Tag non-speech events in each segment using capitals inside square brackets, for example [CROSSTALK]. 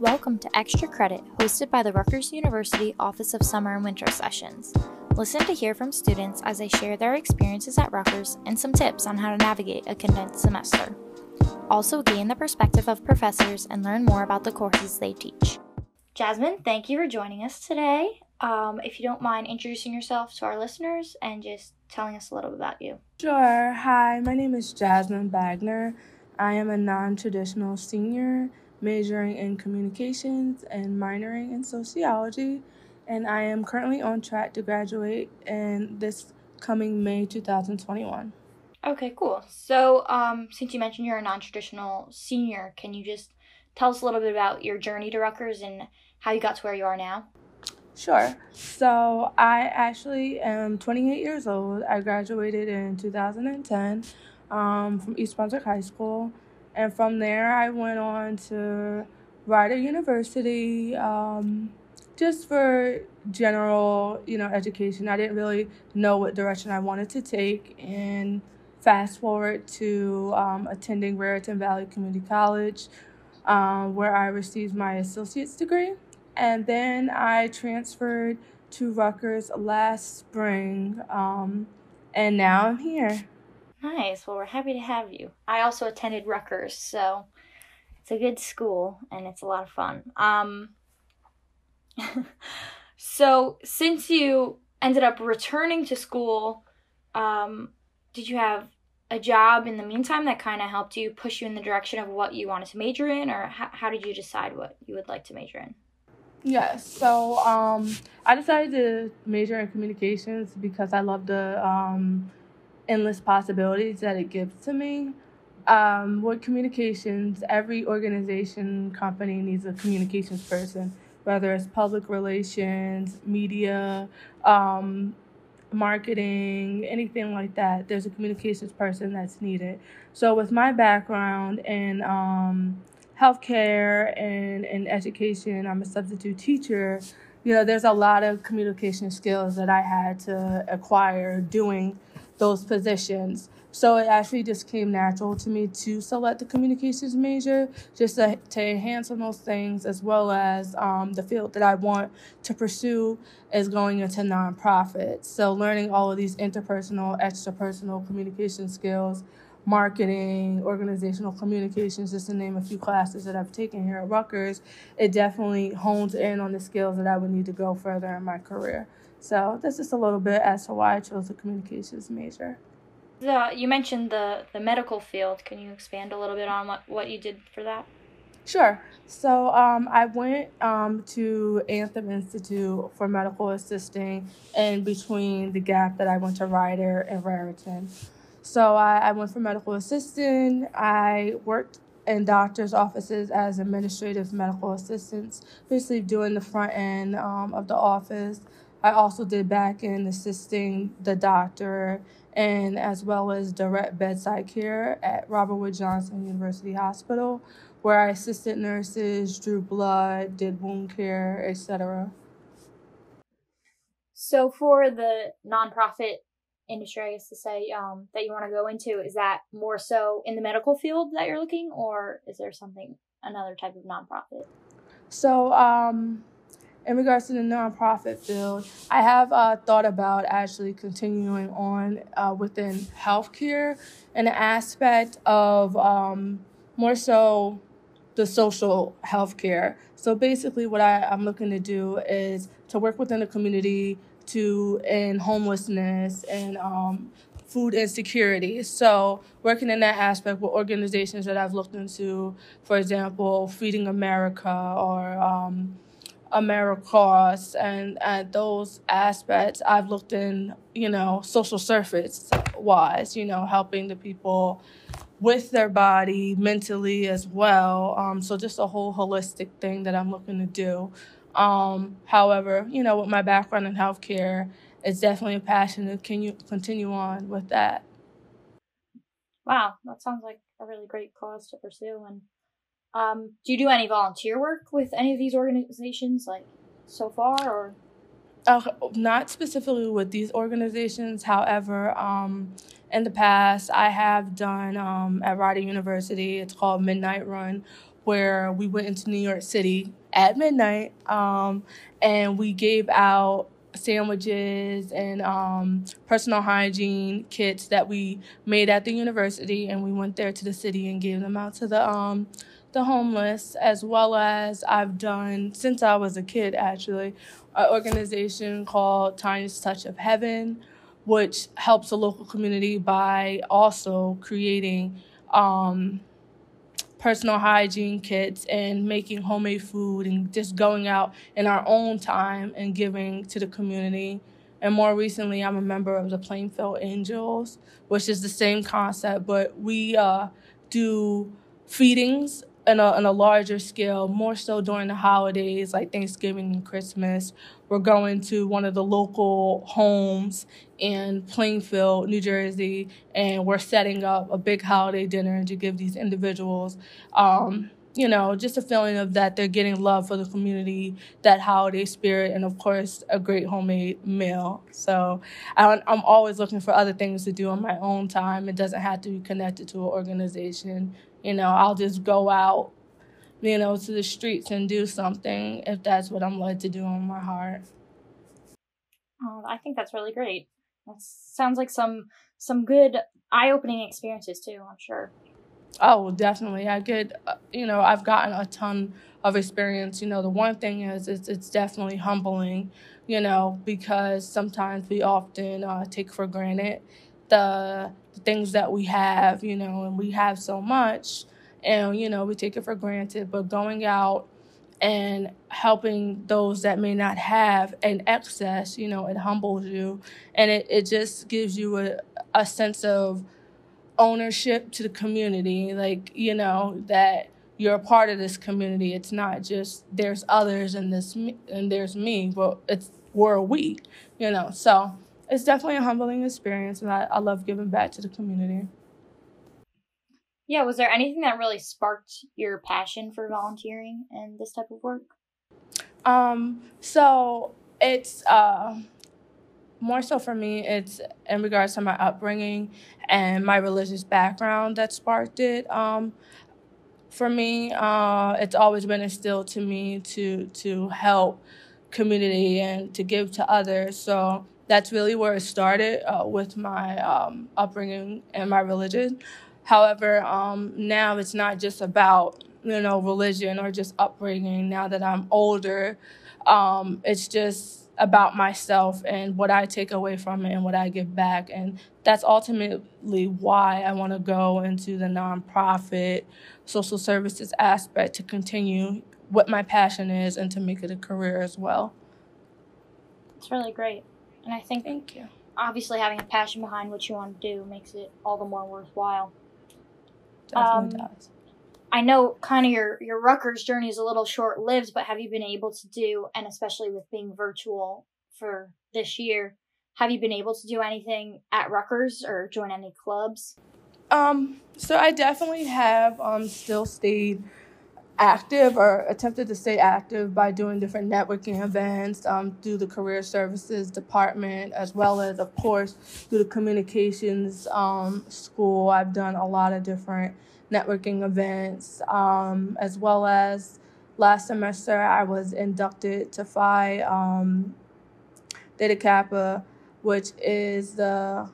Welcome to Extra Credit, hosted by the Rutgers University Office of Summer and Winter Sessions. Listen to hear from students as they share their experiences at Rutgers and some tips on how to navigate a condensed semester. Also, gain the perspective of professors and learn more about the courses they teach. Jasmine, thank you for joining us today. Um, if you don't mind introducing yourself to our listeners and just telling us a little bit about you. Sure. Hi, my name is Jasmine Bagner. I am a non traditional senior majoring in communications and minoring in sociology, and I am currently on track to graduate in this coming May 2021. Okay, cool. So, um, since you mentioned you're a non traditional senior, can you just tell us a little bit about your journey to Rutgers and how you got to where you are now? Sure. So, I actually am 28 years old. I graduated in 2010 um, from East Brunswick High School. And from there, I went on to Rider University um, just for general, you know, education. I didn't really know what direction I wanted to take. And fast forward to um, attending Raritan Valley Community College, um, where I received my associate's degree. And then I transferred to Rutgers last spring. Um, and now I'm here. Nice. Well, we're happy to have you. I also attended Rutgers, so it's a good school and it's a lot of fun. Um, [LAUGHS] so, since you ended up returning to school, um, did you have a job in the meantime that kind of helped you push you in the direction of what you wanted to major in, or how, how did you decide what you would like to major in? Yes. So um, I decided to major in communications because I love the um, endless possibilities that it gives to me. Um, with communications, every organization, company needs a communications person, whether it's public relations, media, um, marketing, anything like that. There's a communications person that's needed. So, with my background in um, healthcare and in education, I'm a substitute teacher. You know, there's a lot of communication skills that I had to acquire doing those positions. So it actually just came natural to me to select the communications major just to, to enhance on those things, as well as um, the field that I want to pursue is going into nonprofits. So learning all of these interpersonal, extrapersonal communication skills, marketing, organizational communications, just to name a few classes that I've taken here at Rutgers, it definitely hones in on the skills that I would need to go further in my career. So that's just a little bit as to why I chose the communications major. The, you mentioned the, the medical field. Can you expand a little bit on what, what you did for that? Sure. So um, I went um, to Anthem Institute for medical assisting in between the gap that I went to Rider and Raritan. So I, I went for medical assistant. I worked in doctors' offices as administrative medical assistants, basically doing the front end um, of the office. I also did back in assisting the doctor and as well as direct bedside care at Robert Wood Johnson University Hospital, where I assisted nurses, drew blood, did wound care, etc. So, for the nonprofit industry, I guess to say, um, that you want to go into, is that more so in the medical field that you're looking, or is there something, another type of nonprofit? So, um, in regards to the nonprofit field, I have uh, thought about actually continuing on uh, within healthcare and an aspect of um, more so the social healthcare. So basically, what I, I'm looking to do is to work within the community to end homelessness and um, food insecurity. So, working in that aspect with organizations that I've looked into, for example, Feeding America or um, AmeriCross and at those aspects I've looked in, you know, social service wise, you know, helping the people with their body, mentally as well. Um, so just a whole holistic thing that I'm looking to do. Um, however, you know, with my background in healthcare, it's definitely a passion to you continue on with that. Wow, that sounds like a really great cause to pursue and um, do you do any volunteer work with any of these organizations, like so far, or? Uh, not specifically with these organizations. However, um, in the past, I have done um, at Rider University. It's called Midnight Run, where we went into New York City at midnight um, and we gave out sandwiches and um, personal hygiene kits that we made at the university, and we went there to the city and gave them out to the um, the homeless, as well as I've done since I was a kid actually, an organization called Tiniest Touch of Heaven, which helps the local community by also creating um, personal hygiene kits and making homemade food and just going out in our own time and giving to the community. And more recently, I'm a member of the Plainfield Angels, which is the same concept, but we uh, do feedings in a, in a larger scale, more so during the holidays like Thanksgiving and Christmas. We're going to one of the local homes in Plainfield, New Jersey, and we're setting up a big holiday dinner to give these individuals. Um, you know, just a feeling of that they're getting love for the community, that holiday spirit, and of course, a great homemade meal. So I'm always looking for other things to do on my own time. It doesn't have to be connected to an organization. You know, I'll just go out, you know, to the streets and do something if that's what I'm led to do on my heart. Oh, I think that's really great. That sounds like some some good eye-opening experiences too. I'm sure. Oh, definitely. I get, uh, you know, I've gotten a ton of experience. You know, the one thing is, it's, it's definitely humbling, you know, because sometimes we often uh, take for granted the things that we have, you know, and we have so much and, you know, we take it for granted. But going out and helping those that may not have an excess, you know, it humbles you and it, it just gives you a, a sense of ownership to the community. Like, you know, that you're a part of this community. It's not just there's others and this and there's me, but it's we're we, you know. So it's definitely a humbling experience, and I, I love giving back to the community. Yeah, was there anything that really sparked your passion for volunteering and this type of work? Um, so it's uh, more so for me, it's in regards to my upbringing and my religious background that sparked it. Um, for me, uh, it's always been instilled to me to to help community and to give to others. So that's really where it started uh, with my um, upbringing and my religion. However, um, now it's not just about you know religion or just upbringing. Now that I'm older, um, it's just about myself and what I take away from it and what I give back. And that's ultimately why I want to go into the nonprofit social services aspect to continue what my passion is and to make it a career as well. It's really great. And I think Thank you. Obviously having a passion behind what you want to do makes it all the more worthwhile. Definitely um, does. I know kind of your your Rutgers journey is a little short lived, but have you been able to do, and especially with being virtual for this year, have you been able to do anything at Rutgers or join any clubs? Um, so I definitely have um still stayed active or attempted to stay active by doing different networking events um, through the career services department as well as of course through the communications um, school. I've done a lot of different networking events um, as well as last semester i was inducted to phi um, theta kappa which is the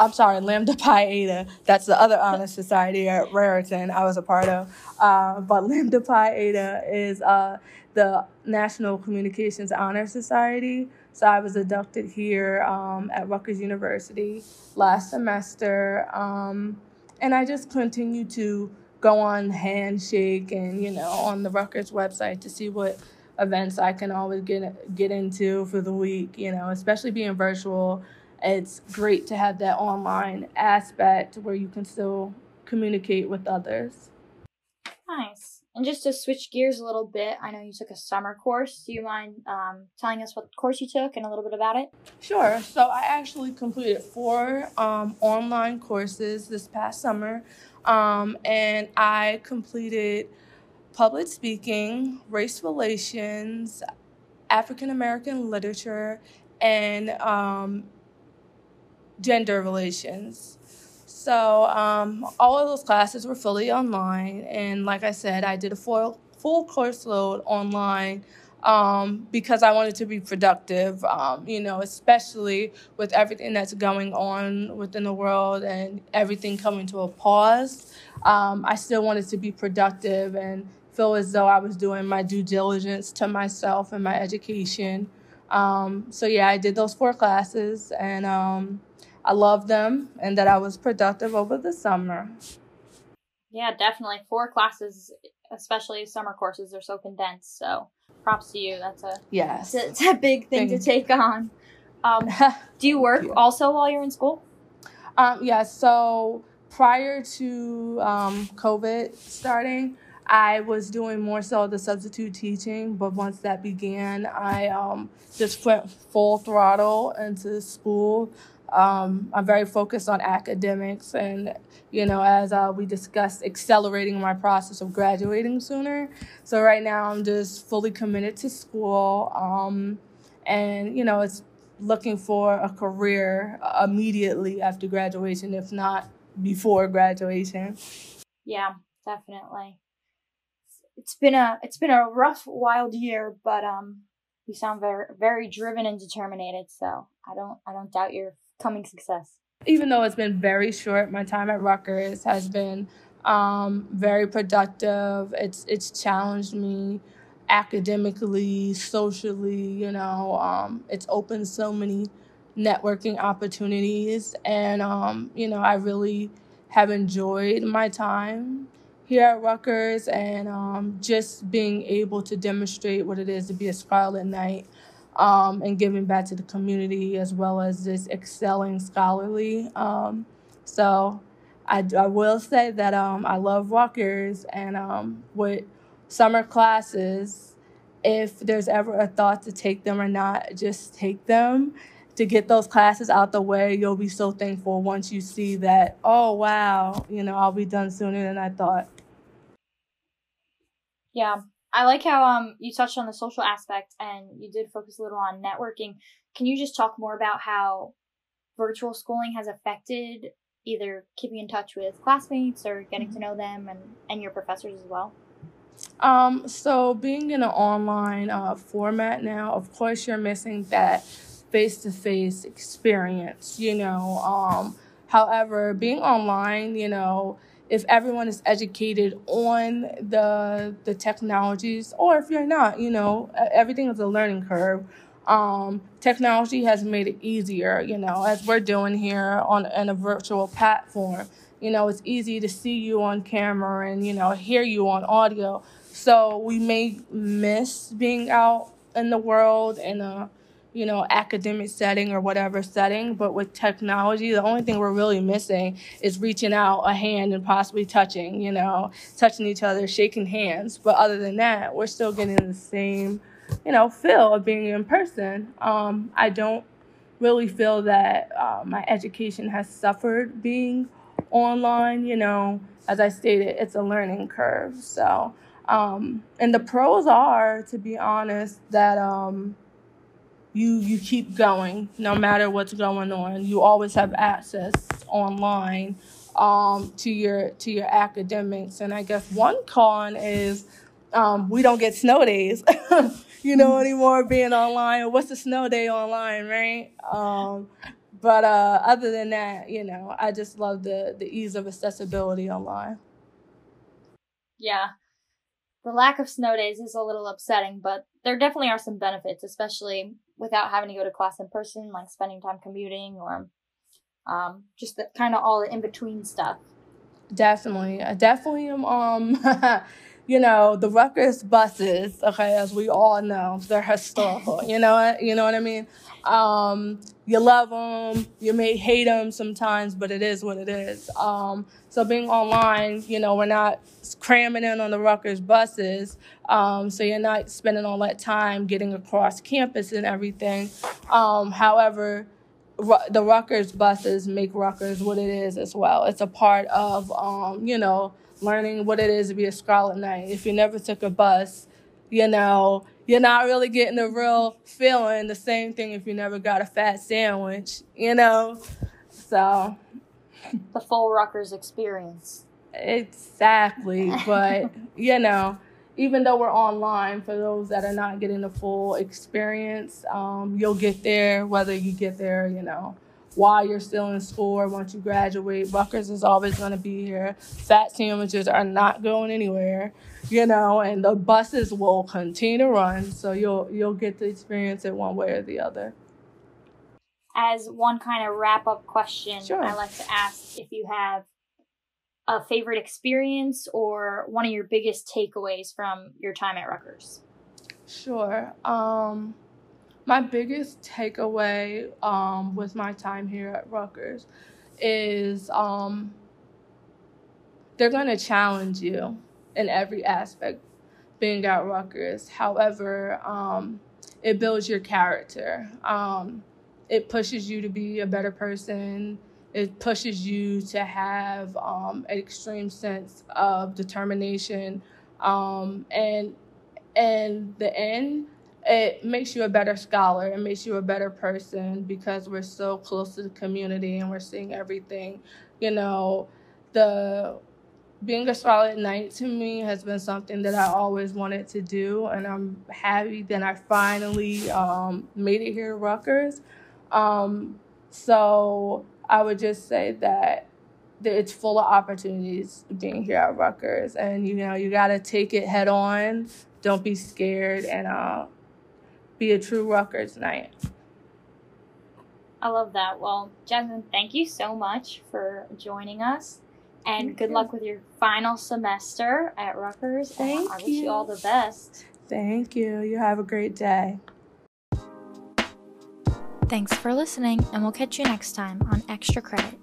I'm sorry, Lambda Pi Eta. That's the other honor society at Raritan I was a part of. Uh, but Lambda Pi Eta is uh, the National Communications Honor Society. So I was inducted here um, at Rutgers University last semester. Um, and I just continue to go on Handshake and, you know, on the Rutgers website to see what events I can always get get into for the week, you know, especially being virtual it's great to have that online aspect where you can still communicate with others. Nice. And just to switch gears a little bit, I know you took a summer course. Do you mind um, telling us what course you took and a little bit about it? Sure. So I actually completed four um, online courses this past summer, um, and I completed public speaking, race relations, African American literature, and um, gender relations. So um, all of those classes were fully online, and like I said, I did a full full course load online um, because I wanted to be productive. Um, you know, especially with everything that's going on within the world and everything coming to a pause. Um, I still wanted to be productive and feel as though I was doing my due diligence to myself and my education. Um, so yeah, I did those four classes and um, I loved them and that I was productive over the summer. Yeah, definitely. Four classes, especially summer courses, are so condensed. So props to you. That's a yes, it's a, big thing to take on. Um, [LAUGHS] do you work you. also while you're in school? Um, yeah. So prior to um, COVID starting, I was doing more so the substitute teaching, but once that began, I um, just went full throttle into school. Um, I'm very focused on academics, and you know, as uh, we discussed, accelerating my process of graduating sooner. So right now, I'm just fully committed to school, um, and you know, it's looking for a career immediately after graduation, if not before graduation. Yeah, definitely it's been a it's been a rough, wild year, but um, you sound very very driven and determined. So I don't I don't doubt your coming success. Even though it's been very short, my time at Rutgers has been um, very productive. It's it's challenged me academically, socially. You know, um, it's opened so many networking opportunities, and um, you know, I really have enjoyed my time here at Rutgers and um, just being able to demonstrate what it is to be a Scarlet Knight um, and giving back to the community as well as just excelling scholarly. Um, so I, I will say that um, I love Rutgers and um, with summer classes, if there's ever a thought to take them or not, just take them to get those classes out the way. You'll be so thankful once you see that, oh, wow, you know, I'll be done sooner than I thought. Yeah. I like how um you touched on the social aspect and you did focus a little on networking. Can you just talk more about how virtual schooling has affected either keeping in touch with classmates or getting to mm-hmm. know them and, and your professors as well? Um, so being in an online uh, format now, of course, you're missing that face-to-face experience. You know, um, however, being online, you know, if everyone is educated on the the technologies or if you're not you know everything is a learning curve. Um, technology has made it easier you know as we're doing here on, on a virtual platform you know it's easy to see you on camera and you know hear you on audio. So we may miss being out in the world and a you know, academic setting or whatever setting. But with technology, the only thing we're really missing is reaching out a hand and possibly touching, you know, touching each other, shaking hands. But other than that, we're still getting the same, you know, feel of being in person. Um, I don't really feel that uh, my education has suffered being online. You know, as I stated, it's a learning curve. So, um, and the pros are, to be honest, that um, you you keep going no matter what's going on. You always have access online um, to your to your academics. And I guess one con is um, we don't get snow days, [LAUGHS] you know, anymore being online. What's a snow day online, right? Um, but uh, other than that, you know, I just love the the ease of accessibility online. Yeah, the lack of snow days is a little upsetting, but there definitely are some benefits, especially without having to go to class in person, like spending time commuting or um, just the kind of all the in between stuff. Definitely, I definitely am. Um, [LAUGHS] you know, the Rutgers buses. Okay, as we all know, they're historical. you know, you know what I mean. Um, you love them, you may hate them sometimes, but it is what it is. Um, so being online, you know, we're not cramming in on the Rutgers buses, um, so you're not spending all that time getting across campus and everything. Um, however, the Rutgers buses make Rutgers what it is as well. It's a part of, um, you know, learning what it is to be a Scarlet Knight. If you never took a bus, you know, you're not really getting the real feeling. The same thing if you never got a fat sandwich, you know? So. the full Rutgers experience. Exactly. [LAUGHS] But, you know, even though we're online, for those that are not getting the full experience, um, you'll get there whether you get there, you know, while you're still in school or once you graduate. Rutgers is always going to be here. Fat sandwiches are not going anywhere, you know, and the buses will continue to run. So you'll you'll get to experience it one way or the other. As one kind of wrap up question, Sure. I like to ask if you have a favorite experience or one of your biggest takeaways from your time at Rutgers. Sure. Um, my biggest takeaway um, with my time here at Rutgers is um, they're going to challenge you in every aspect being at Rutgers. However, um, it builds your character. Um, it pushes you to be a better person. It pushes you to have um, an extreme sense of determination. Um, and in the end, it makes you a better scholar. It makes you a better person because we're so close to the community and we're seeing everything. You know, the being a Scarlet Knight to me has been something that I always wanted to do, and I'm happy that I finally um, made it here to Rutgers. Um, so I would just say that it's full of opportunities being here at Rutgers, and you know you got to take it head on. Don't be scared, and uh, be a true Rutgers Knight. I love that. Well, Jasmine, thank you so much for joining us. And Thank good you. luck with your final semester at Rutgers. and Thank I wish you you. all the best. Thank you. You have a great day. Thanks for listening, and we'll catch you next time on Extra Credit.